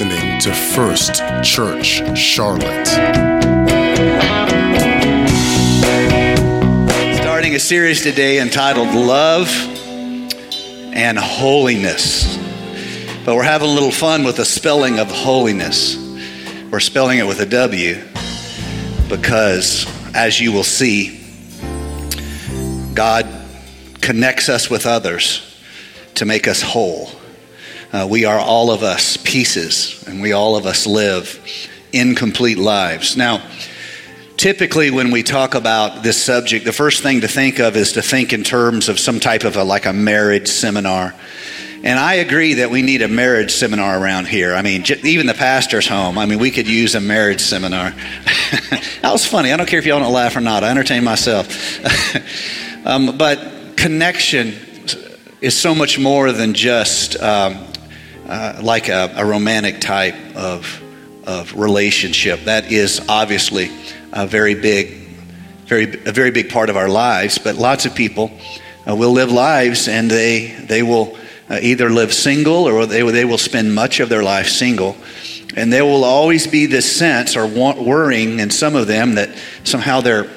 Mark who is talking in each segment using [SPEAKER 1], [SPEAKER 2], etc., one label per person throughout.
[SPEAKER 1] listening to First Church Charlotte.
[SPEAKER 2] Starting a series today entitled Love and Holiness. But we're having a little fun with the spelling of holiness. We're spelling it with a W because, as you will see, God connects us with others to make us whole. Uh, we are all of us pieces, and we all of us live incomplete lives. Now, typically when we talk about this subject, the first thing to think of is to think in terms of some type of a, like a marriage seminar. And I agree that we need a marriage seminar around here. I mean, even the pastor's home. I mean, we could use a marriage seminar. that was funny. I don't care if y'all don't laugh or not. I entertain myself. um, but connection is so much more than just um, uh, like a, a, romantic type of, of relationship. That is obviously a very big, very, a very big part of our lives. But lots of people uh, will live lives and they, they will uh, either live single or they, they will spend much of their life single. And there will always be this sense or worrying in some of them that somehow they're,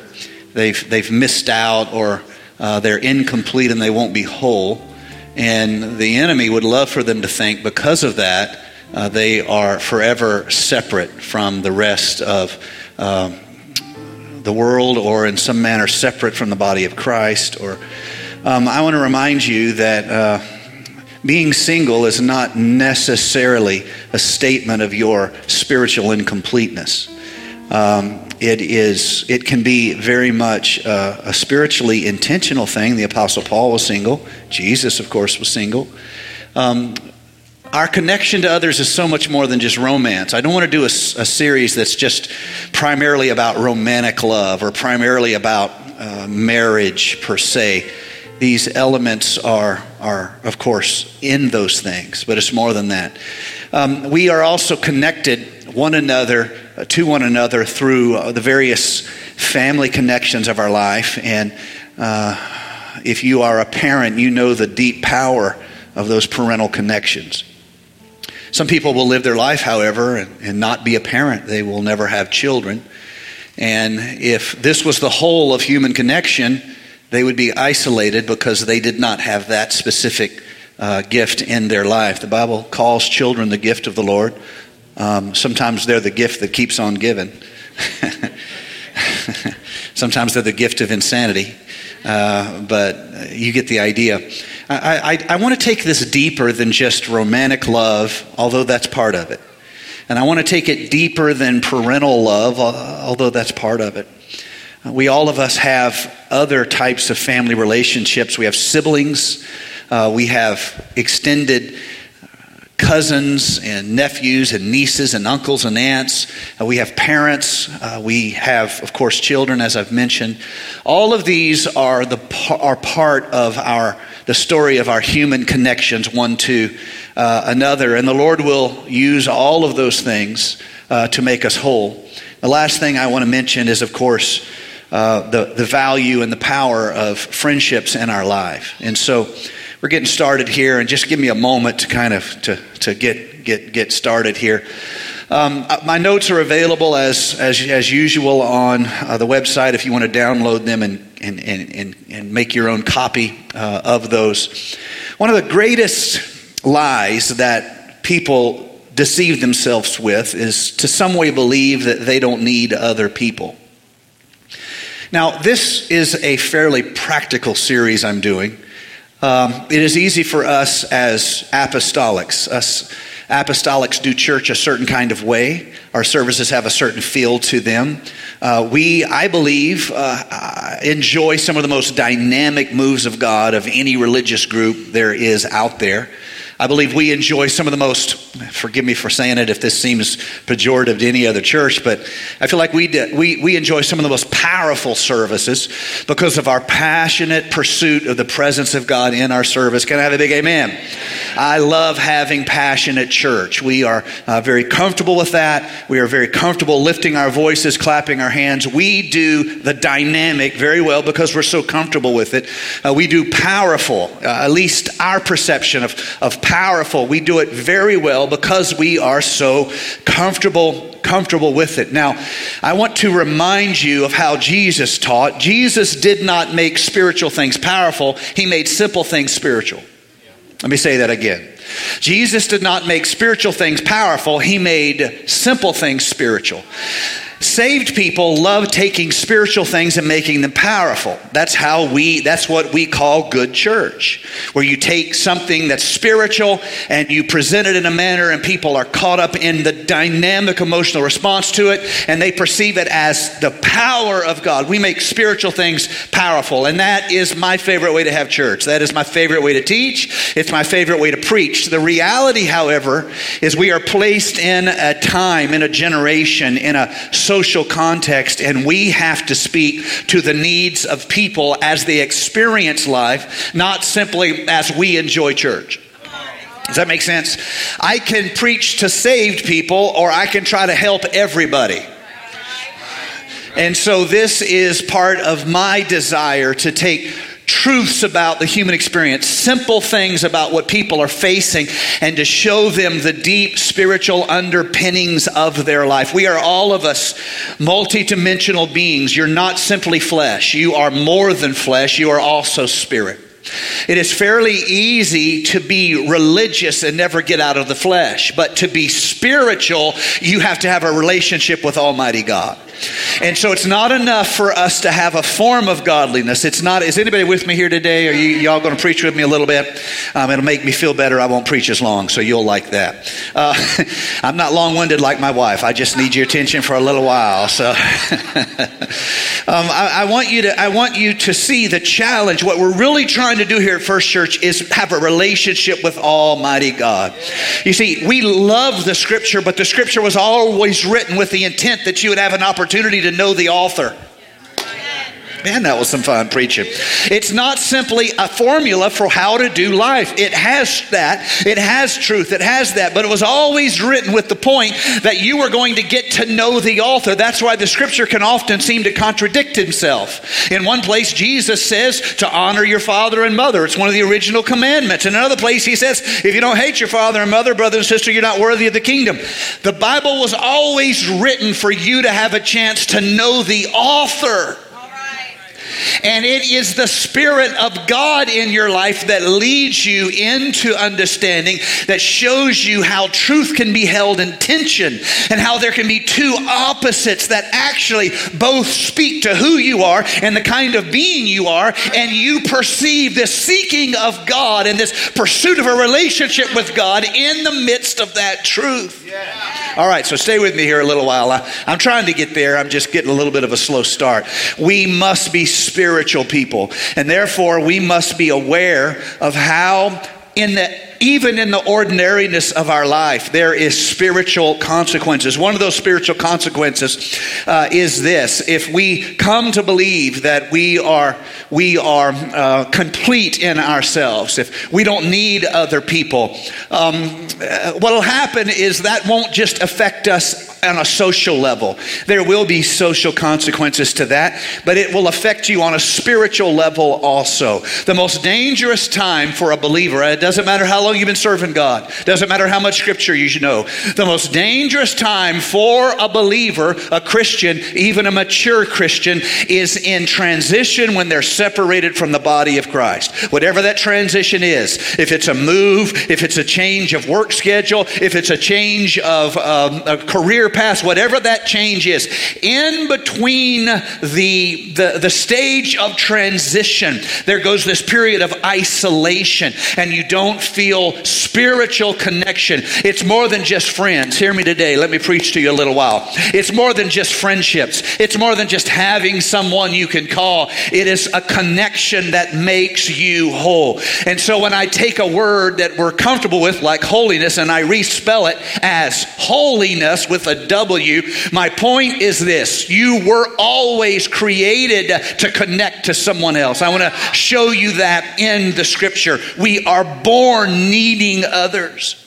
[SPEAKER 2] they've, they've missed out or uh, they're incomplete and they won't be whole. And the enemy would love for them to think because of that, uh, they are forever separate from the rest of um, the world or in some manner separate from the body of Christ. Or um, I want to remind you that uh, being single is not necessarily a statement of your spiritual incompleteness. Um, it is it can be very much uh, a spiritually intentional thing. The Apostle Paul was single. Jesus, of course, was single. Um, our connection to others is so much more than just romance. I don't want to do a, a, series that's just primarily about romantic love or primarily about uh, marriage per se. These elements are, are, of course, in those things, but it's more than that. Um, we are also connected one another uh, to one another through uh, the various family connections of our life. And uh, if you are a parent, you know the deep power of those parental connections. Some people will live their life, however, and, and not be a parent. They will never have children. And if this was the whole of human connection, they would be isolated because they did not have that specific uh, gift in their life. The Bible calls children the gift of the Lord. Um, sometimes they're the gift that keeps on giving. sometimes they're the gift of insanity. Uh, but you get the idea. I, I, I want to take this deeper than just romantic love, although that's part of it. And I want to take it deeper than parental love, although that's part of it. We all of us have other types of family relationships. We have siblings, uh, we have extended cousins and nephews and nieces and uncles and aunts. Uh, we have parents. Uh, we have, of course, children, as I've mentioned. All of these are the are part of our the story of our human connections, one to uh, another, and the Lord will use all of those things uh, to make us whole. The last thing I want to mention is, of course. Uh, the, the value and the power of friendships in our life. And so we're getting started here, and just give me a moment to kind of to, to get, get, get started here. Um, uh, my notes are available as, as, as usual on uh, the website if you want to download them and, and, and, and, make your own copy uh, of those. One of the greatest lies that people deceive themselves with is to some way believe that they don't need other people. Now, this is a fairly practical series I'm doing. Um, it is easy for us as apostolics. Us apostolics do church a certain kind of way. Our services have a certain feel to them. Uh, we, I believe, uh, enjoy some of the most dynamic moves of God of any religious group there is out there. I believe we enjoy some of the most, forgive me for saying it if this seems pejorative to any other church, but I feel like we, we, we enjoy some of the most powerful services because of our passionate pursuit of the presence of God in our service. Can I have a big amen? I love having passionate church. We are uh, very comfortable with that. We are very comfortable lifting our voices, clapping our hands. We do the dynamic very well because we're so comfortable with it. Uh, we do powerful, uh, at least our perception of, of powerful. We do it very well because we are so comfortable comfortable with it. Now, I want to remind you of how Jesus taught. Jesus did not make spiritual things powerful, he made simple things spiritual. Let me say that again. Jesus did not make spiritual things powerful, he made simple things spiritual. Saved people love taking spiritual things and making them powerful. That's how we, that's what we call good church, where you take something that's spiritual and you present it in a manner and people are caught up in the dynamic emotional response to it and they perceive it as the power of God. We make spiritual things powerful, and that is my favorite way to have church. That is my favorite way to teach. It's my favorite way to preach. The reality, however, is we are placed in a time, in a generation, in a social context, and we have to speak to the needs of people as they experience life, not simply as we enjoy church. Does that make sense? I can preach to saved people, or I can try to help everybody. And so, this is part of my desire to take truths about the human experience, simple things about what people are facing, and to show them the deep spiritual underpinnings of their life. We are all of us multidimensional beings. You're not simply flesh, you are more than flesh, you are also spirit. It is fairly easy to be religious and never get out of the flesh, but to be spiritual, you have to have a relationship with Almighty God. And so it's not enough for us to have a form of godliness. It's not, is anybody with me here today? Are you, y'all going to preach with me a little bit? Um, it'll make me feel better. I won't preach as long, so you'll like that. Uh, I'm not long winded like my wife. I just need your attention for a little while. So um, I, I, want you to, I want you to see the challenge. What we're really trying to do here at First Church is have a relationship with Almighty God. You see, we love the scripture, but the scripture was always written with the intent that you would have an opportunity opportunity to know the author. Man, that was some fun preaching. It's not simply a formula for how to do life. It has that. It has truth. It has that. But it was always written with the point that you were going to get to know the author. That's why the scripture can often seem to contradict himself. In one place, Jesus says to honor your father and mother. It's one of the original commandments. In another place, he says, if you don't hate your father and mother, brother and sister, you're not worthy of the kingdom. The Bible was always written for you to have a chance to know the author. And it is the Spirit of God in your life that leads you into understanding, that shows you how truth can be held in tension and how there can be two opposites that actually both speak to who you are and the kind of being you are. And you perceive this seeking of God and this pursuit of a relationship with God in the midst of that truth. Yeah. All right, so stay with me here a little while. I, I'm trying to get there, I'm just getting a little bit of a slow start. We must be spiritual people. And therefore, we must be aware of how, in the even in the ordinariness of our life, there is spiritual consequences. One of those spiritual consequences uh, is this: if we come to believe that we are we are uh, complete in ourselves, if we don't need other people, um, uh, what will happen is that won't just affect us on a social level. There will be social consequences to that, but it will affect you on a spiritual level also. The most dangerous time for a believer, it doesn't matter how long you've been serving God, doesn't matter how much scripture you should know, the most dangerous time for a believer, a Christian, even a mature Christian, is in transition when they're separated from the body of Christ. Whatever that transition is, if it's a move, if it's a change of work schedule, if it's a change of um, a career path, whatever that change is, in between the, the, the stage of transition, there goes this period of isolation, and you don't feel spiritual connection. It's more than just friends. Hear me today. Let me preach to you a little while. It's more than just friendships, it's more than just having someone you can call. It is a connection that makes you whole. And so when I take a word that we're comfortable with, like holiness, and I respell it as holiness with a W. My point is this you were always created to connect to someone else. I want to show you that in the scripture. We are born needing others.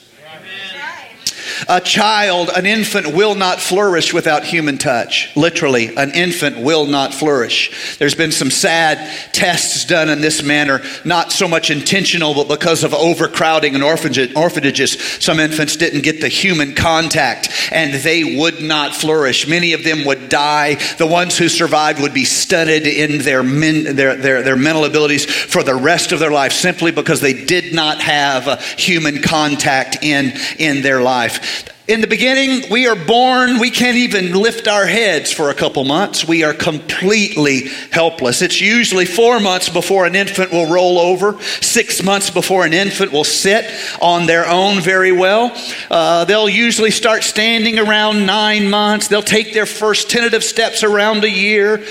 [SPEAKER 2] A child, an infant will not flourish without human touch. Literally, an infant will not flourish. There's been some sad tests done in this manner, not so much intentional, but because of overcrowding in orphanages, some infants didn't get the human contact and they would not flourish. Many of them would die. The ones who survived would be stunted in their, men, their, their, their mental abilities for the rest of their life simply because they did not have human contact in, in their life. In the beginning, we are born, we can't even lift our heads for a couple months. We are completely helpless. It's usually four months before an infant will roll over, six months before an infant will sit on their own very well. Uh, they'll usually start standing around nine months. They'll take their first tentative steps around a year,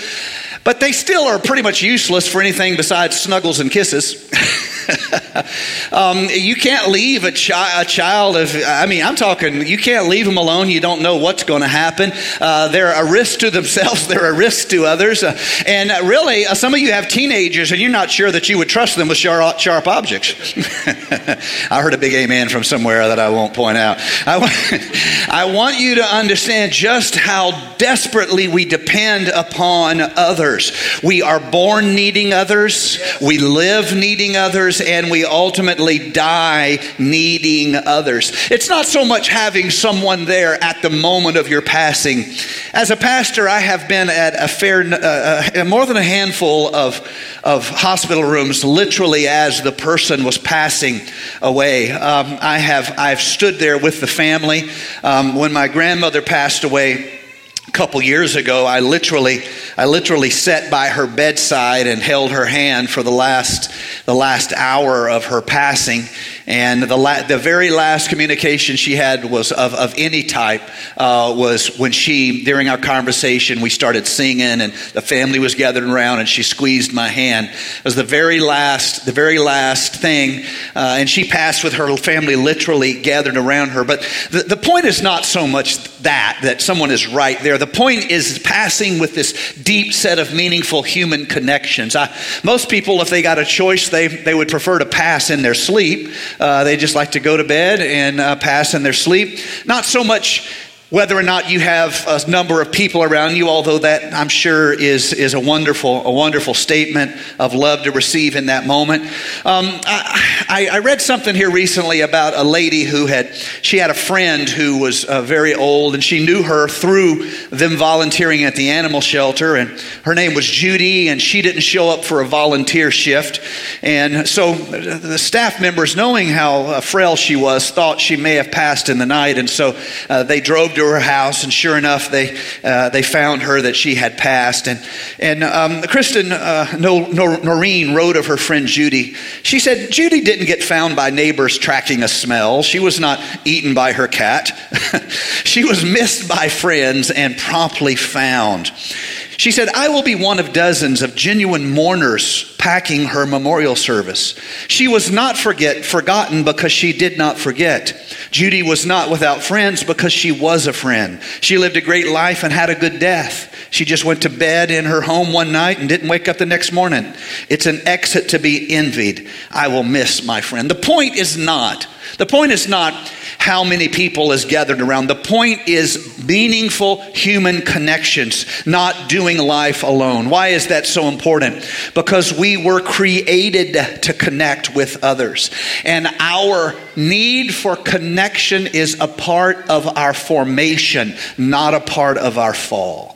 [SPEAKER 2] but they still are pretty much useless for anything besides snuggles and kisses. um, you can't leave a, chi- a, child of, I mean, I'm talking, you can't leave them alone. You don't know what's going to happen. Uh, they're a risk to themselves, they're a risk to others. Uh, and uh, really, uh, some of you have teenagers and you're not sure that you would trust them with sharp, sharp objects. I heard a big amen from somewhere that I won't point out. I, w- I want you to understand just how desperately we depend upon others. We are born needing others, we live needing others others and we ultimately die needing others. It's not so much having someone there at the moment of your passing. As a pastor, I have been at a fair, uh, uh, more than a handful of, of hospital rooms, literally as the person was passing away. Um, I have I've stood there with the family. Um, when my grandmother passed away, couple years ago, I literally, I literally sat by her bedside and held her hand for the last, the last hour of her passing. And the, la- the very last communication she had was of, of any type uh, was when she, during our conversation, we started singing and the family was gathered around and she squeezed my hand. It was the very last, the very last thing. Uh, and she passed with her family literally gathered around her. But the, the point is not so much that, that someone is right there. The point is passing with this deep set of meaningful human connections. I, most people, if they got a choice, they, they would prefer to pass in their sleep. Uh, they just like to go to bed and uh, pass in their sleep. Not so much whether or not you have a number of people around you, although that I'm sure is, is a wonderful, a wonderful statement of love to receive in that moment. Um, I, I, read something here recently about a lady who had, she had a friend who was uh, very old and she knew her through them volunteering at the animal shelter and her name was Judy and she didn't show up for a volunteer shift. And so the staff members, knowing how uh, frail she was, thought she may have passed in the night. And so uh, they drove to her house, and sure enough, they uh, they found her that she had passed. And and um, Kristen uh, Noreen wrote of her friend Judy. She said Judy didn't get found by neighbors tracking a smell. She was not eaten by her cat. she was missed by friends and promptly found. She said, I will be one of dozens of genuine mourners packing her memorial service. She was not forget, forgotten because she did not forget. Judy was not without friends because she was a friend. She lived a great life and had a good death. She just went to bed in her home one night and didn't wake up the next morning. It's an exit to be envied. I will miss my friend. The point is not, the point is not how many people is gathered around. The point is meaningful human connections, not doing life alone. Why is that so important? Because we were created to connect with others. And our need for connection is a part of our formation, not a part of our fall.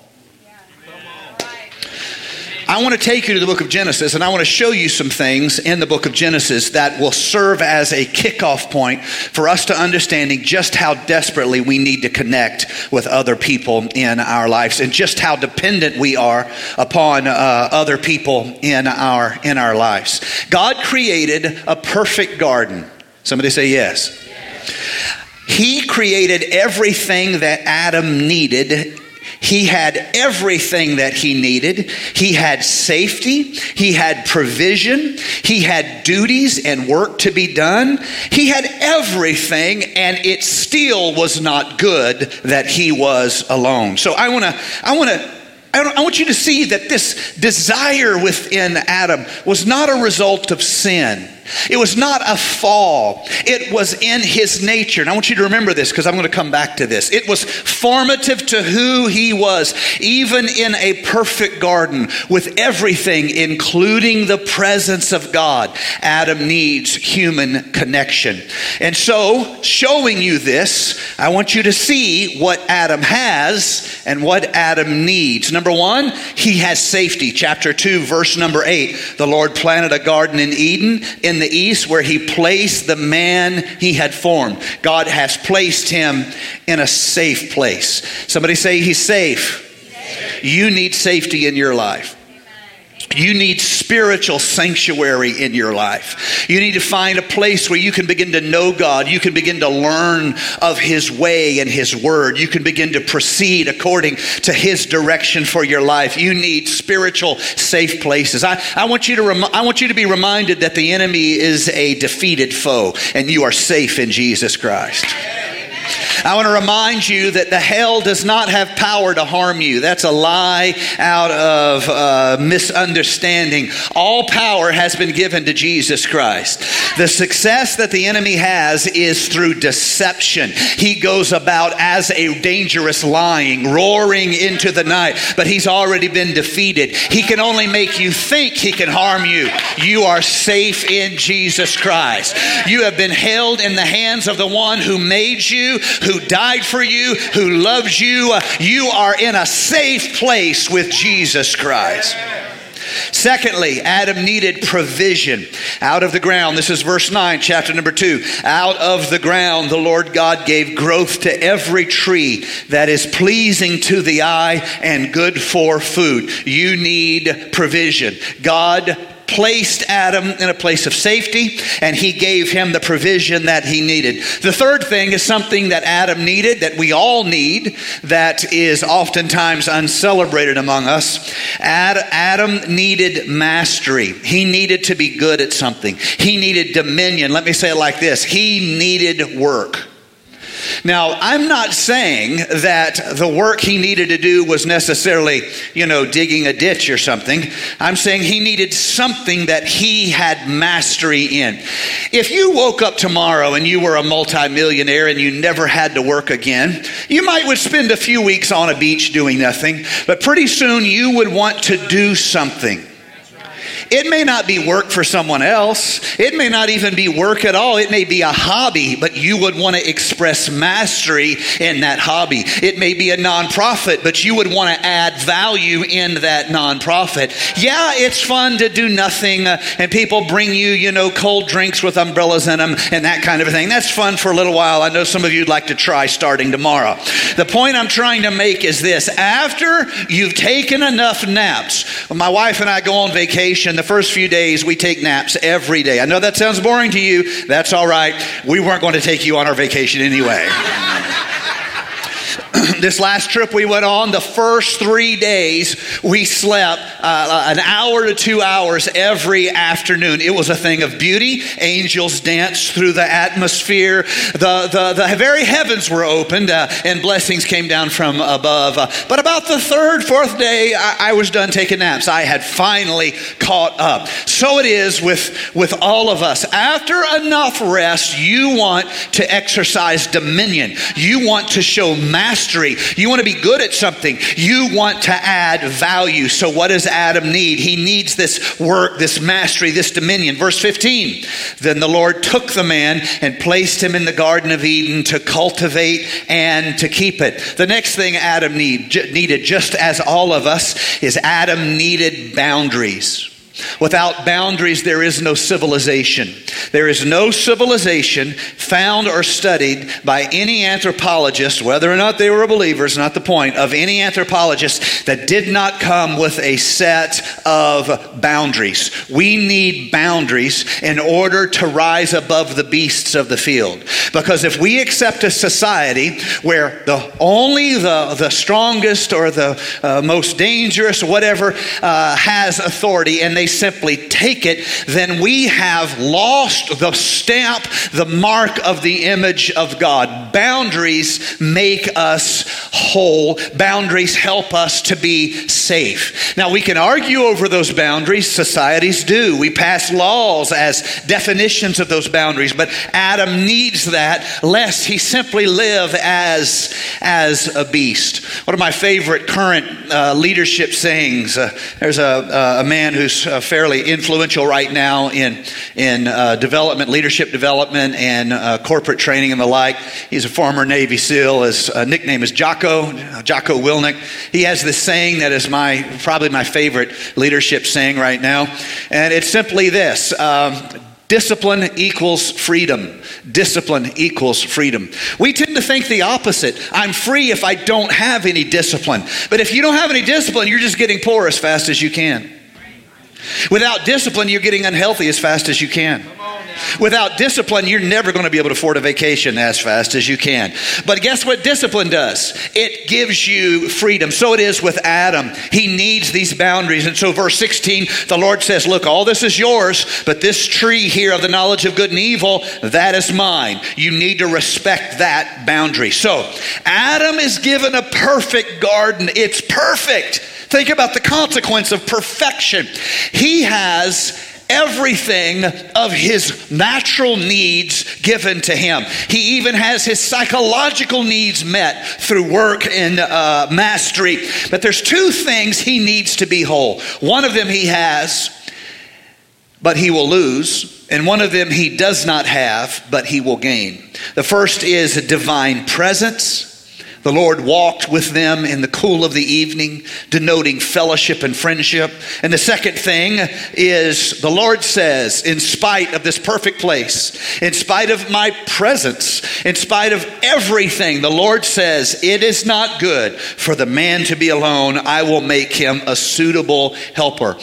[SPEAKER 2] I want to take you to the book of Genesis and I want to show you some things in the book of Genesis that will serve as a kickoff point for us to understanding just how desperately we need to connect with other people in our lives and just how dependent we are upon uh, other people in our in our lives. God created a perfect garden. Somebody say yes. He created everything that Adam needed he had everything that he needed. He had safety. He had provision. He had duties and work to be done. He had everything, and it still was not good that he was alone. So I want to, I want to. I want you to see that this desire within Adam was not a result of sin. It was not a fall. It was in his nature. And I want you to remember this because I'm going to come back to this. It was formative to who he was, even in a perfect garden with everything, including the presence of God. Adam needs human connection. And so, showing you this, I want you to see what Adam has and what Adam needs. Number one, he has safety. Chapter 2, verse number 8. The Lord planted a garden in Eden in the east where he placed the man he had formed. God has placed him in a safe place. Somebody say he's safe. You need safety in your life. You need spiritual sanctuary in your life. You need to find a place where you can begin to know God. You can begin to learn of His way and His word. You can begin to proceed according to His direction for your life. You need spiritual safe places. I, I, want, you to I want you to be reminded that the enemy is a defeated foe and you are safe in Jesus Christ. I want to remind you that the hell does not have power to harm you. That's a lie out of uh, misunderstanding. All power has been given to Jesus Christ. The success that the enemy has is through deception. He goes about as a dangerous lying, roaring into the night, but he's already been defeated. He can only make you think he can harm you. You are safe in Jesus Christ. You have been held in the hands of the one who made you, who died for you, who loves you. Uh, you are in a safe place with Jesus Christ. Secondly, Adam needed provision out of the ground. This is verse 9, chapter number 2. Out of the ground, the Lord God gave growth to every tree that is pleasing to the eye and good for food. You need provision. God placed Adam in a place of safety and he gave him the provision that he needed. The third thing is something that Adam needed, that we all need, that is oftentimes uncelebrated among us. Adam needed mastery. He needed to be good at something, he needed dominion. Let me say it like this He needed work. Now, I'm not saying that the work he needed to do was necessarily, you know, digging a ditch or something. I'm saying he needed something that he had mastery in. If you woke up tomorrow and you were a multimillionaire and you never had to work again, you might would spend a few weeks on a beach doing nothing, but pretty soon you would want to do something. It may not be work for someone else. It may not even be work at all. It may be a hobby, but you would want to express mastery in that hobby. It may be a nonprofit, but you would want to add value in that nonprofit. Yeah, it's fun to do nothing uh, and people bring you, you know, cold drinks with umbrellas in them and that kind of a thing. That's fun for a little while. I know some of you'd like to try starting tomorrow. The point I'm trying to make is this after you've taken enough naps, my wife and I go on vacation the first few days, we take naps every day. I know that sounds boring to you. That's all right. We weren't going to take you on our vacation anyway. this last trip we went on, the first three days, we slept uh, an hour to two hours every afternoon. It was a thing of beauty. Angels danced through the atmosphere. The, the, the very heavens were opened uh, and blessings came down from above. Uh, but about the third, fourth day, I, I was done taking naps. I had finally caught up. So it is with, with all of us. After enough rest, you want to exercise dominion. You want to show mastery you want to be good at something. You want to add value. So, what does Adam need? He needs this work, this mastery, this dominion. Verse 15 Then the Lord took the man and placed him in the Garden of Eden to cultivate and to keep it. The next thing Adam need, needed, just as all of us, is Adam needed boundaries. Without boundaries, there is no civilization. There is no civilization found or studied by any anthropologist, whether or not they were believers, not the point, of any anthropologist that did not come with a set of boundaries. We need boundaries in order to rise above the beasts of the field. Because if we accept a society where the only the, the strongest or the uh, most dangerous, whatever, uh, has authority, and they simply take it, then we have lost the stamp, the mark of the image of God. Boundaries make us whole, boundaries help us to be safe. Now, we can argue over those boundaries, societies do. We pass laws as definitions of those boundaries, but Adam needs that lest he simply live as, as a beast. One of my favorite current uh, leadership sayings uh, there's a, a man who's uh, fairly influential right now in, in uh, development, leadership development, and uh, corporate training and the like. He's a former Navy SEAL. His uh, nickname is Jocko, Jocko Willink. He has this saying that is my probably my favorite leadership saying right now, and it's simply this. Um, Discipline equals freedom. Discipline equals freedom. We tend to think the opposite. I'm free if I don't have any discipline. But if you don't have any discipline, you're just getting poor as fast as you can. Without discipline, you're getting unhealthy as fast as you can. Without discipline, you're never going to be able to afford a vacation as fast as you can. But guess what discipline does? It gives you freedom. So it is with Adam. He needs these boundaries. And so, verse 16, the Lord says, Look, all this is yours, but this tree here of the knowledge of good and evil, that is mine. You need to respect that boundary. So, Adam is given a perfect garden. It's perfect. Think about the consequence of perfection. He has everything of his natural needs given to him. He even has his psychological needs met through work and uh, mastery. But there's two things he needs to be whole. One of them he has, but he will lose. And one of them he does not have, but he will gain. The first is a divine presence. The Lord walked with them in the cool of the evening, denoting fellowship and friendship. And the second thing is the Lord says, in spite of this perfect place, in spite of my presence, in spite of everything, the Lord says, it is not good for the man to be alone. I will make him a suitable helper.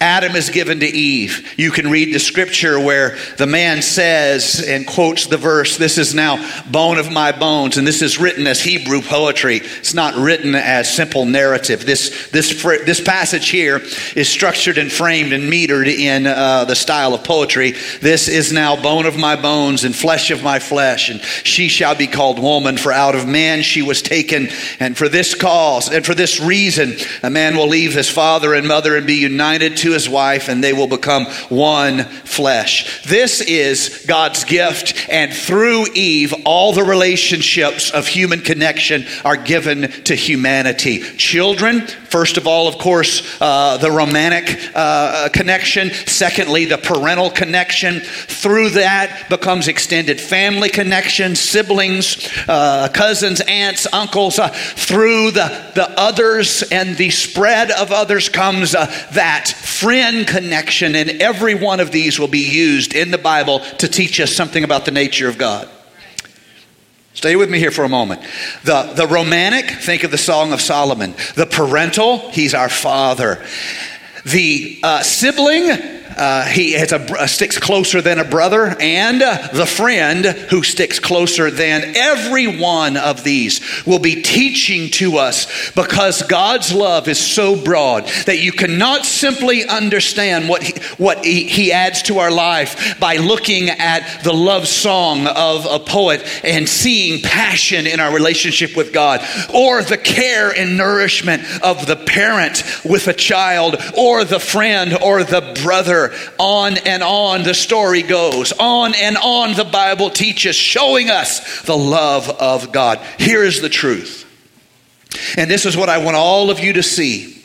[SPEAKER 2] Adam is given to Eve. You can read the scripture where the man says and quotes the verse, This is now bone of my bones. And this is written as Hebrew poetry. It's not written as simple narrative. This, this, this passage here is structured and framed and metered in uh, the style of poetry. This is now bone of my bones and flesh of my flesh. And she shall be called woman, for out of man she was taken. And for this cause and for this reason, a man will leave his father and mother and be united to his wife, and they will become one flesh. This is God's gift, and through Eve, all the relationships of human connection are given to humanity. Children, first of all, of course, uh, the romantic uh, connection. Secondly, the parental connection. Through that becomes extended family connection, siblings, uh, cousins, aunts, uncles. Uh, through the, the others and the spread of others comes uh, that friend connection, and every one of these will be used in the Bible to teach us something about the nature of God. Stay with me here for a moment. The, the romantic, think of the Song of Solomon. The parental, he's our father. The uh, sibling, uh, he has a, sticks closer than a brother, and uh, the friend who sticks closer than every one of these will be teaching to us because God's love is so broad that you cannot simply understand what he, what he, he adds to our life by looking at the love song of a poet and seeing passion in our relationship with God, or the care and nourishment of the parent with a child, or the friend or the brother on and on the story goes. On and on the Bible teaches, showing us the love of God. Here is the truth. And this is what I want all of you to see.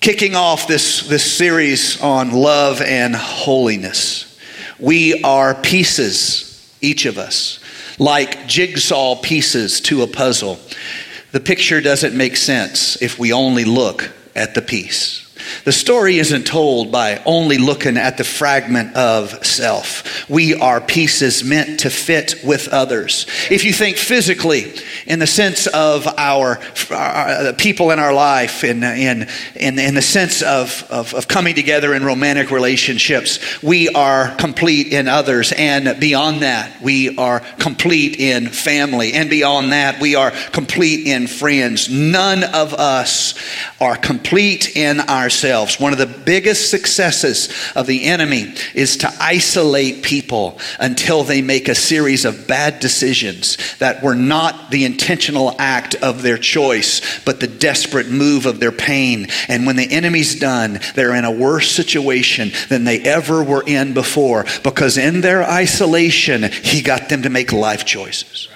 [SPEAKER 2] Kicking off this, this series on love and holiness. We are pieces, each of us, like jigsaw pieces to a puzzle. The picture doesn't make sense if we only look at the piece. The story isn't told by only looking at the fragment of self. We are pieces meant to fit with others. If you think physically, in the sense of our, uh, our people in our life, in, in, in, in the sense of, of, of coming together in romantic relationships, we are complete in others. And beyond that, we are complete in family. And beyond that, we are complete in friends. None of us are complete in our One of the biggest successes of the enemy is to isolate people until they make a series of bad decisions that were not the intentional act of their choice, but the desperate move of their pain. And when the enemy's done, they're in a worse situation than they ever were in before because in their isolation, he got them to make life choices.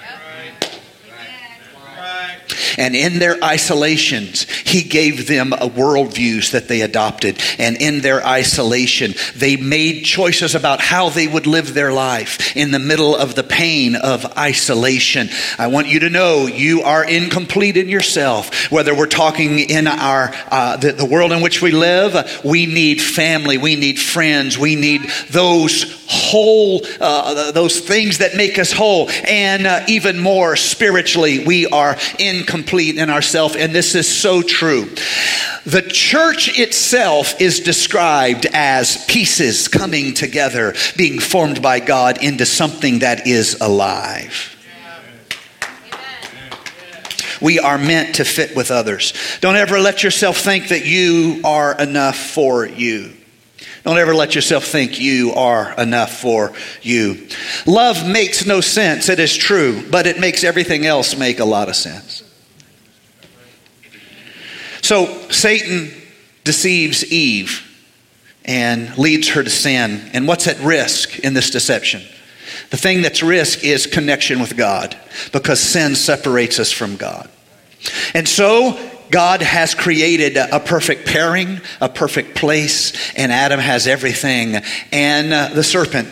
[SPEAKER 2] And in their isolations, he gave them worldviews that they adopted. And in their isolation, they made choices about how they would live their life in the middle of the pain of isolation. I want you to know you are incomplete in yourself. Whether we're talking in our uh, the, the world in which we live, we need family, we need friends, we need those whole, uh, those things that make us whole, and uh, even more spiritually, we are incomplete in ourselves. And this is so true. The church itself is described as pieces coming together, being formed by God into something that is alive. We are meant to fit with others. Don't ever let yourself think that you are enough for you. Don't ever let yourself think you are enough for you. Love makes no sense, it is true, but it makes everything else make a lot of sense. So Satan deceives Eve and leads her to sin. And what's at risk in this deception? The thing that's risk is connection with God because sin separates us from God. And so God has created a perfect pairing, a perfect place, and Adam has everything. And uh, the serpent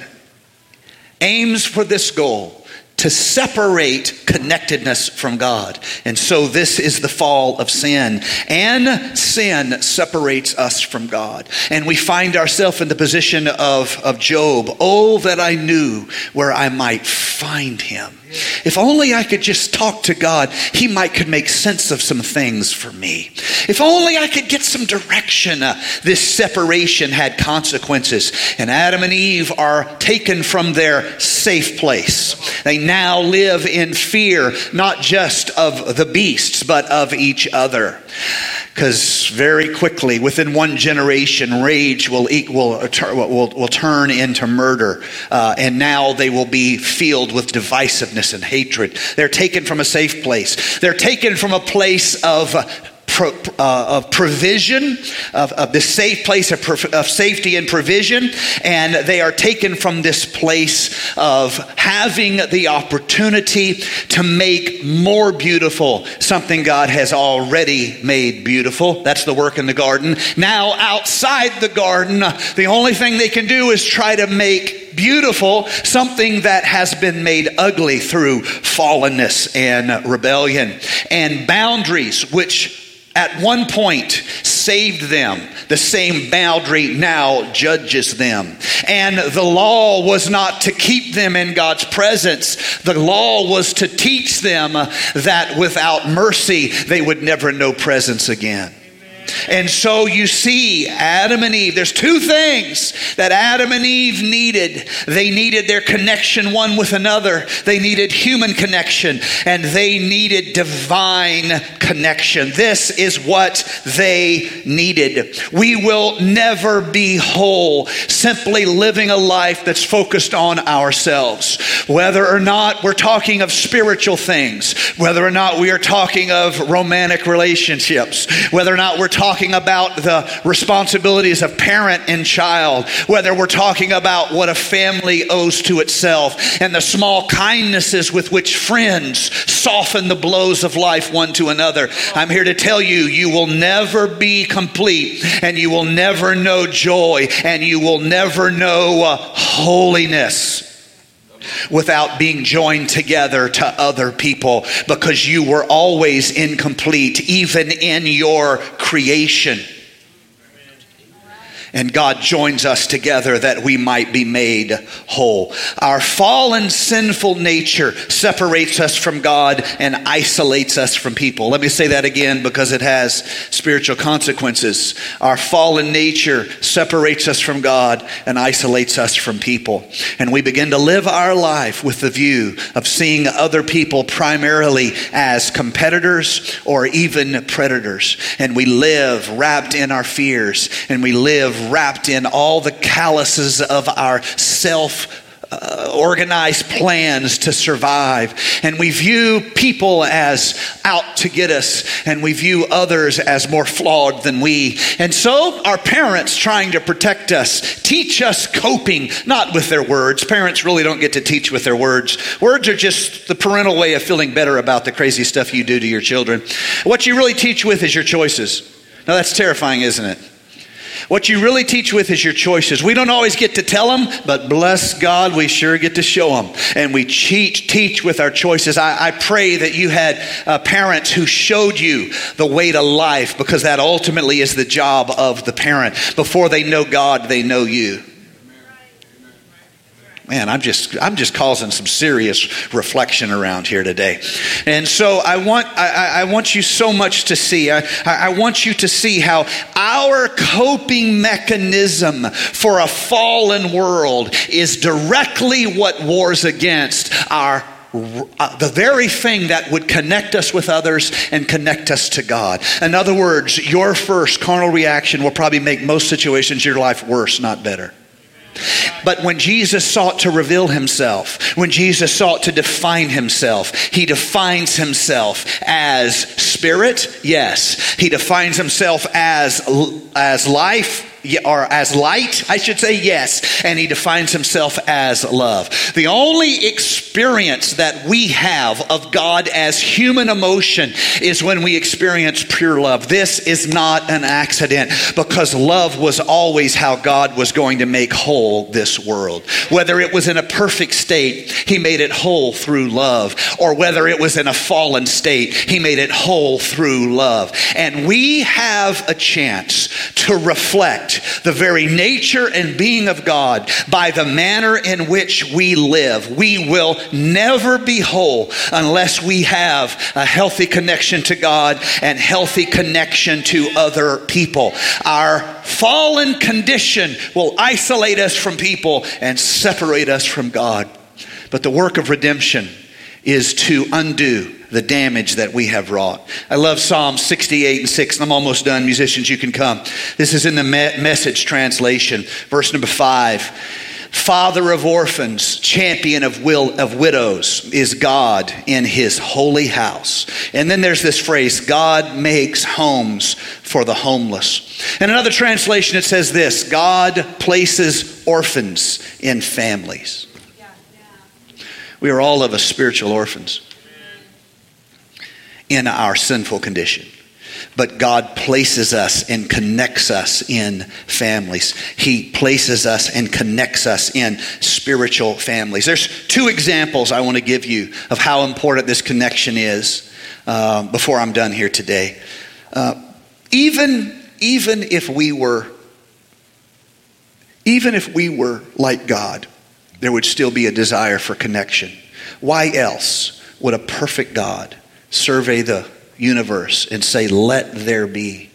[SPEAKER 2] aims for this goal to separate connectedness from God. And so this is the fall of sin. And sin separates us from God. And we find ourselves in the position of, of Job. Oh, that I knew where I might find him. If only I could just talk to God, He might could make sense of some things for me. If only I could get some direction. Uh, this separation had consequences, and Adam and Eve are taken from their safe place. They now live in fear, not just of the beasts, but of each other because very quickly, within one generation, rage will, equal, will, will turn into murder. Uh, and now they will be filled with divisiveness and hatred. They're taken from a safe place, they're taken from a place of pro, uh, of provision, of, of this safe place of, of safety and provision, and they are taken from this place of having the opportunity to make more beautiful something God has already made beautiful. That's the work in the garden. Now, outside the garden, the only thing they can do is try to make beautiful something that has been made ugly through fallenness and rebellion and boundaries which at one point saved them. The same boundary now judges them. And the law was not to keep them in God's presence, the law was to teach them that without mercy they would never know presence again. And so you see, Adam and Eve, there's two things that Adam and Eve needed. They needed their connection one with another, they needed human connection, and they needed divine connection. This is what they needed. We will never be whole simply living a life that's focused on ourselves. Whether or not we're talking of spiritual things, whether or not we are talking of romantic relationships, whether or not we're talking about the responsibilities of parent and child, whether we're talking about what a family owes to itself, and the small kindnesses with which friends soften the blows of life one to another. I'm here to tell you, you will never be complete, and you will never know joy, and you will never know uh, holiness without being joined together to other people because you were always incomplete, even in your creation. And God joins us together that we might be made whole. Our fallen sinful nature separates us from God and isolates us from people. Let me say that again because it has spiritual consequences. Our fallen nature separates us from God and isolates us from people. And we begin to live our life with the view of seeing other people primarily as competitors or even predators. And we live wrapped in our fears and we live wrapped in all the calluses of our self uh, organized plans to survive. And we view people as out to get us, and we view others as more flawed than we. And so, our parents, trying to protect us, teach us coping, not with their words. Parents really don't get to teach with their words. Words are just the parental way of feeling better about the crazy stuff you do to your children. What you really teach with is your choices. Now, that's terrifying, isn't it? What you really teach with is your choices. We don't always get to tell them, but bless God, we sure get to show them. And we teach, teach with our choices. I, I pray that you had uh, parents who showed you the way to life because that ultimately is the job of the parent. Before they know God, they know you. Man, I'm just I'm just causing some serious reflection around here today, and so I want I, I want you so much to see. I, I want you to see how our coping mechanism for a fallen world is directly what wars against our uh, the very thing that would connect us with others and connect us to God. In other words, your first carnal reaction will probably make most situations in your life worse, not better. But when Jesus sought to reveal himself, when Jesus sought to define himself, he defines himself as spirit, yes. He defines himself as, as life, or as light, I should say, yes, and he defines himself as love. The only experience that we have of God as human emotion is when we experience pure love. This is not an accident because love was always how God was going to make whole this world. Whether it was in a perfect state, he made it whole through love, or whether it was in a fallen state, he made it whole through love. And we have a chance to reflect reflect the very nature and being of God by the manner in which we live. We will never be whole unless we have a healthy connection to God and healthy connection to other people. Our fallen condition will isolate us from people and separate us from God. But the work of redemption is to undo the damage that we have wrought. I love Psalm 68 and 6, and I'm almost done. Musicians, you can come. This is in the me- message translation, verse number 5. Father of orphans, champion of will of widows is God in his holy house. And then there's this phrase, God makes homes for the homeless. In another translation it says this, God places orphans in families. We are all of us spiritual orphans in our sinful condition. But God places us and connects us in families. He places us and connects us in spiritual families. There's two examples I want to give you of how important this connection is uh, before I'm done here today. Uh, even, even if we were, even if we were like God, there would still be a desire for connection. Why else would a perfect God survey the universe and say, Let there be,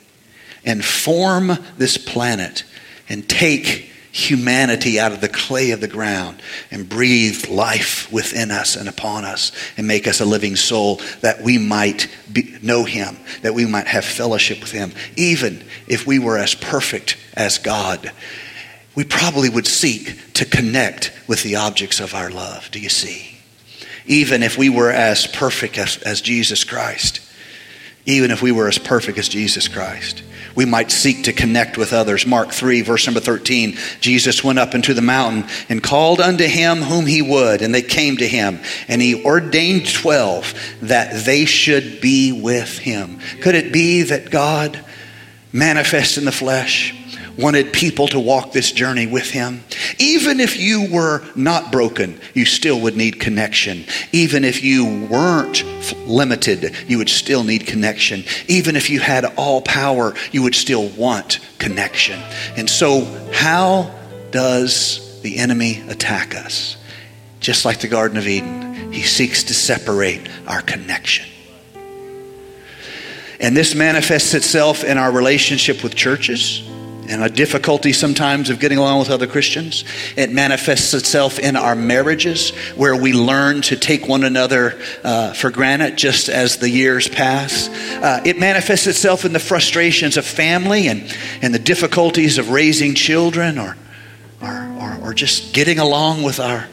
[SPEAKER 2] and form this planet and take humanity out of the clay of the ground and breathe life within us and upon us and make us a living soul that we might be, know him, that we might have fellowship with him. Even if we were as perfect as God, we probably would seek to connect with the objects of our love. Do you see? even if we were as perfect as, as Jesus Christ. Even if we were as perfect as Jesus Christ we might seek to connect with others. Mark 3, verse number 13. Jesus went up into the mountain and called unto him whom he would, and they came to him. And he ordained 12 that they should be with him. Could it be that God manifests in the flesh wanted people to walk this journey with him. Even if you were not broken, you still would need connection. Even if you weren't limited, you would still need connection. Even if you had all power, you would still want connection. And so, how does the enemy attack us? Just like the Garden of Eden, he seeks to separate our connection. And this manifests itself in our relationship with churches and a difficulty sometimes of getting along with other Christians. It manifests itself in our marriages, where we learn to take one another uh, for granted just as the years pass. Uh, it manifests itself in the frustrations of family and, and the difficulties of raising children or, or, or, or just getting along with our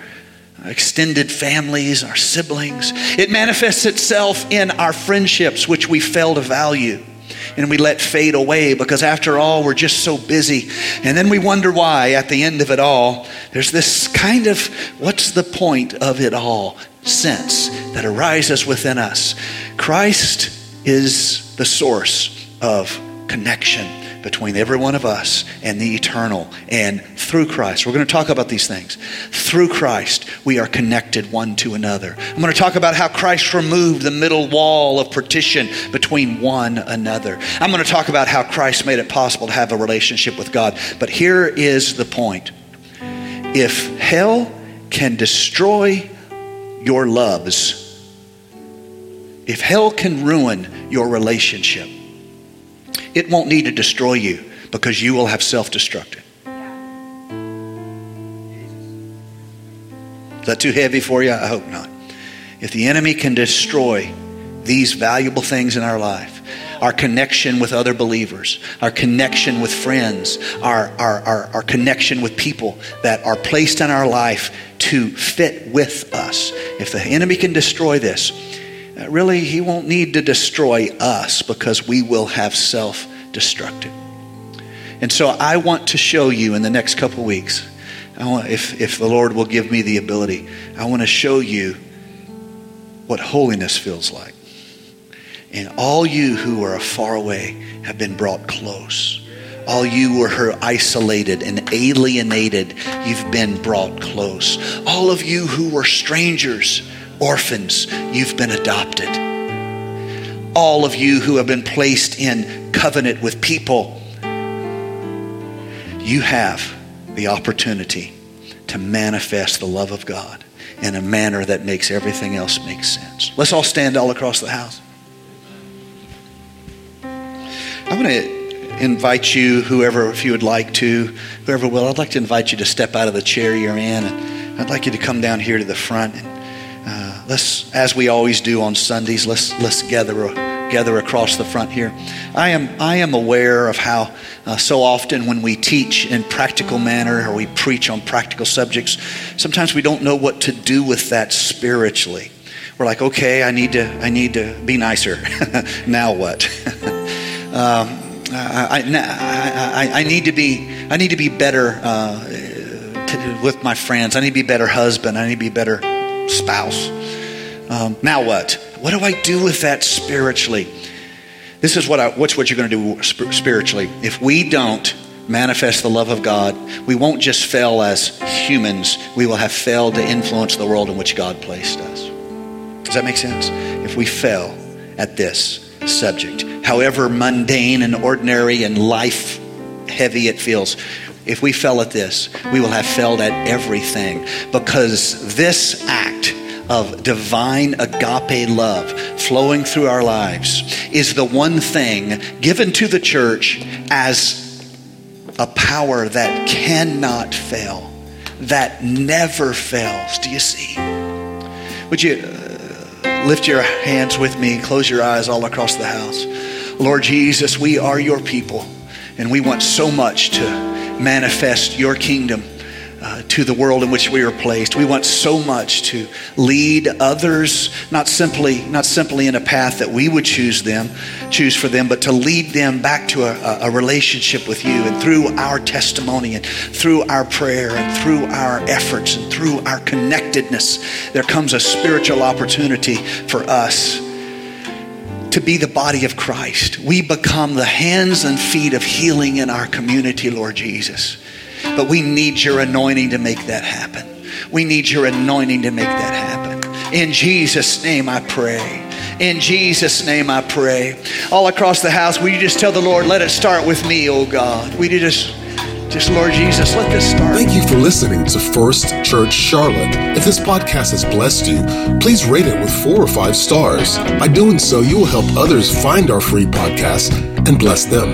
[SPEAKER 2] extended families, our siblings. It manifests itself in our friendships, which we fail to value and we let fade away because after all, we're just so busy. And then we wonder why at the end of it all, there's this kind of what's the point of it all sense that arises within us. Christ is the source of connection between every one of us and the eternal. And through Christ, we're going to talk about these things. Through Christ, we are connected one to another. I'm going to talk about how Christ removed the middle wall of partition between one another. I'm going to talk about how Christ made it possible to have a relationship with God. But here is the point if hell can destroy your loves, if hell can ruin your relationship, it won't need to destroy you because you will have self destructed. Is that too heavy for you? I hope not. If the enemy can destroy these valuable things in our life, our connection with other believers, our connection with friends, our, our, our, our, connection with people that are placed in our life to fit with us. If the enemy can destroy this, really, he won't need to destroy us because we will have self destructed. And so I want to show you in the next couple weeks, I want, if, if the Lord will give me the ability, I want to show you what holiness feels like. And all you who are far away have been brought close. All you who are isolated and alienated, you've been brought close. All of you who were strangers, orphans, you've been adopted. All of you who have been placed in covenant with people, you have the opportunity to manifest the love of God in a manner that makes everything else make sense. Let's all stand all across the house. I'm going to invite you, whoever, if you would like to, whoever will, I'd like to invite you to step out of the chair you're in. And I'd like you to come down here to the front. Let's, as we always do on Sundays, let's, let's gather, gather across the front here. I am, I am aware of how uh, so often when we teach in practical manner or we preach on practical subjects, sometimes we don't know what to do with that spiritually. We're like, okay, I need to, I need to be nicer. now what? um, I, I, I, I, need to be, I need to be better uh, to, with my friends. I need to be better husband. I need to be better spouse. Um, now what? What do I do with that spiritually? This is what I, what's what you're going to do spiritually. If we don't manifest the love of God, we won't just fail as humans, we will have failed to influence the world in which God placed us. Does that make sense? If we fail at this subject, however mundane and ordinary and life heavy it feels, if we fail at this, we will have failed at everything because this act of divine agape love flowing through our lives is the one thing given to the church as a power that cannot fail, that never fails. Do you see? Would you uh, lift your hands with me, close your eyes all across the house? Lord Jesus, we are your people, and we want so much to manifest your kingdom uh, to the world in which we are placed. We want so much to lead others, not simply, not simply in a path that we would choose them, choose for them, but to lead them back to a, a relationship with you. And through our testimony and through our prayer and through our efforts and through our connectedness, there comes a spiritual opportunity for us to be the body of Christ. We become the hands and feet of healing in our community, Lord Jesus. But we need your anointing to make that happen. We need your anointing to make that happen. In Jesus' name I pray. In Jesus' name I pray. All across the house, will you just tell the Lord, let it start with me, oh God? Will you just just Lord Jesus, let this start.
[SPEAKER 1] Thank you for listening to First Church Charlotte. If this podcast has blessed you, please rate it with four or five stars. By doing so, you will help others find our free podcast and bless them.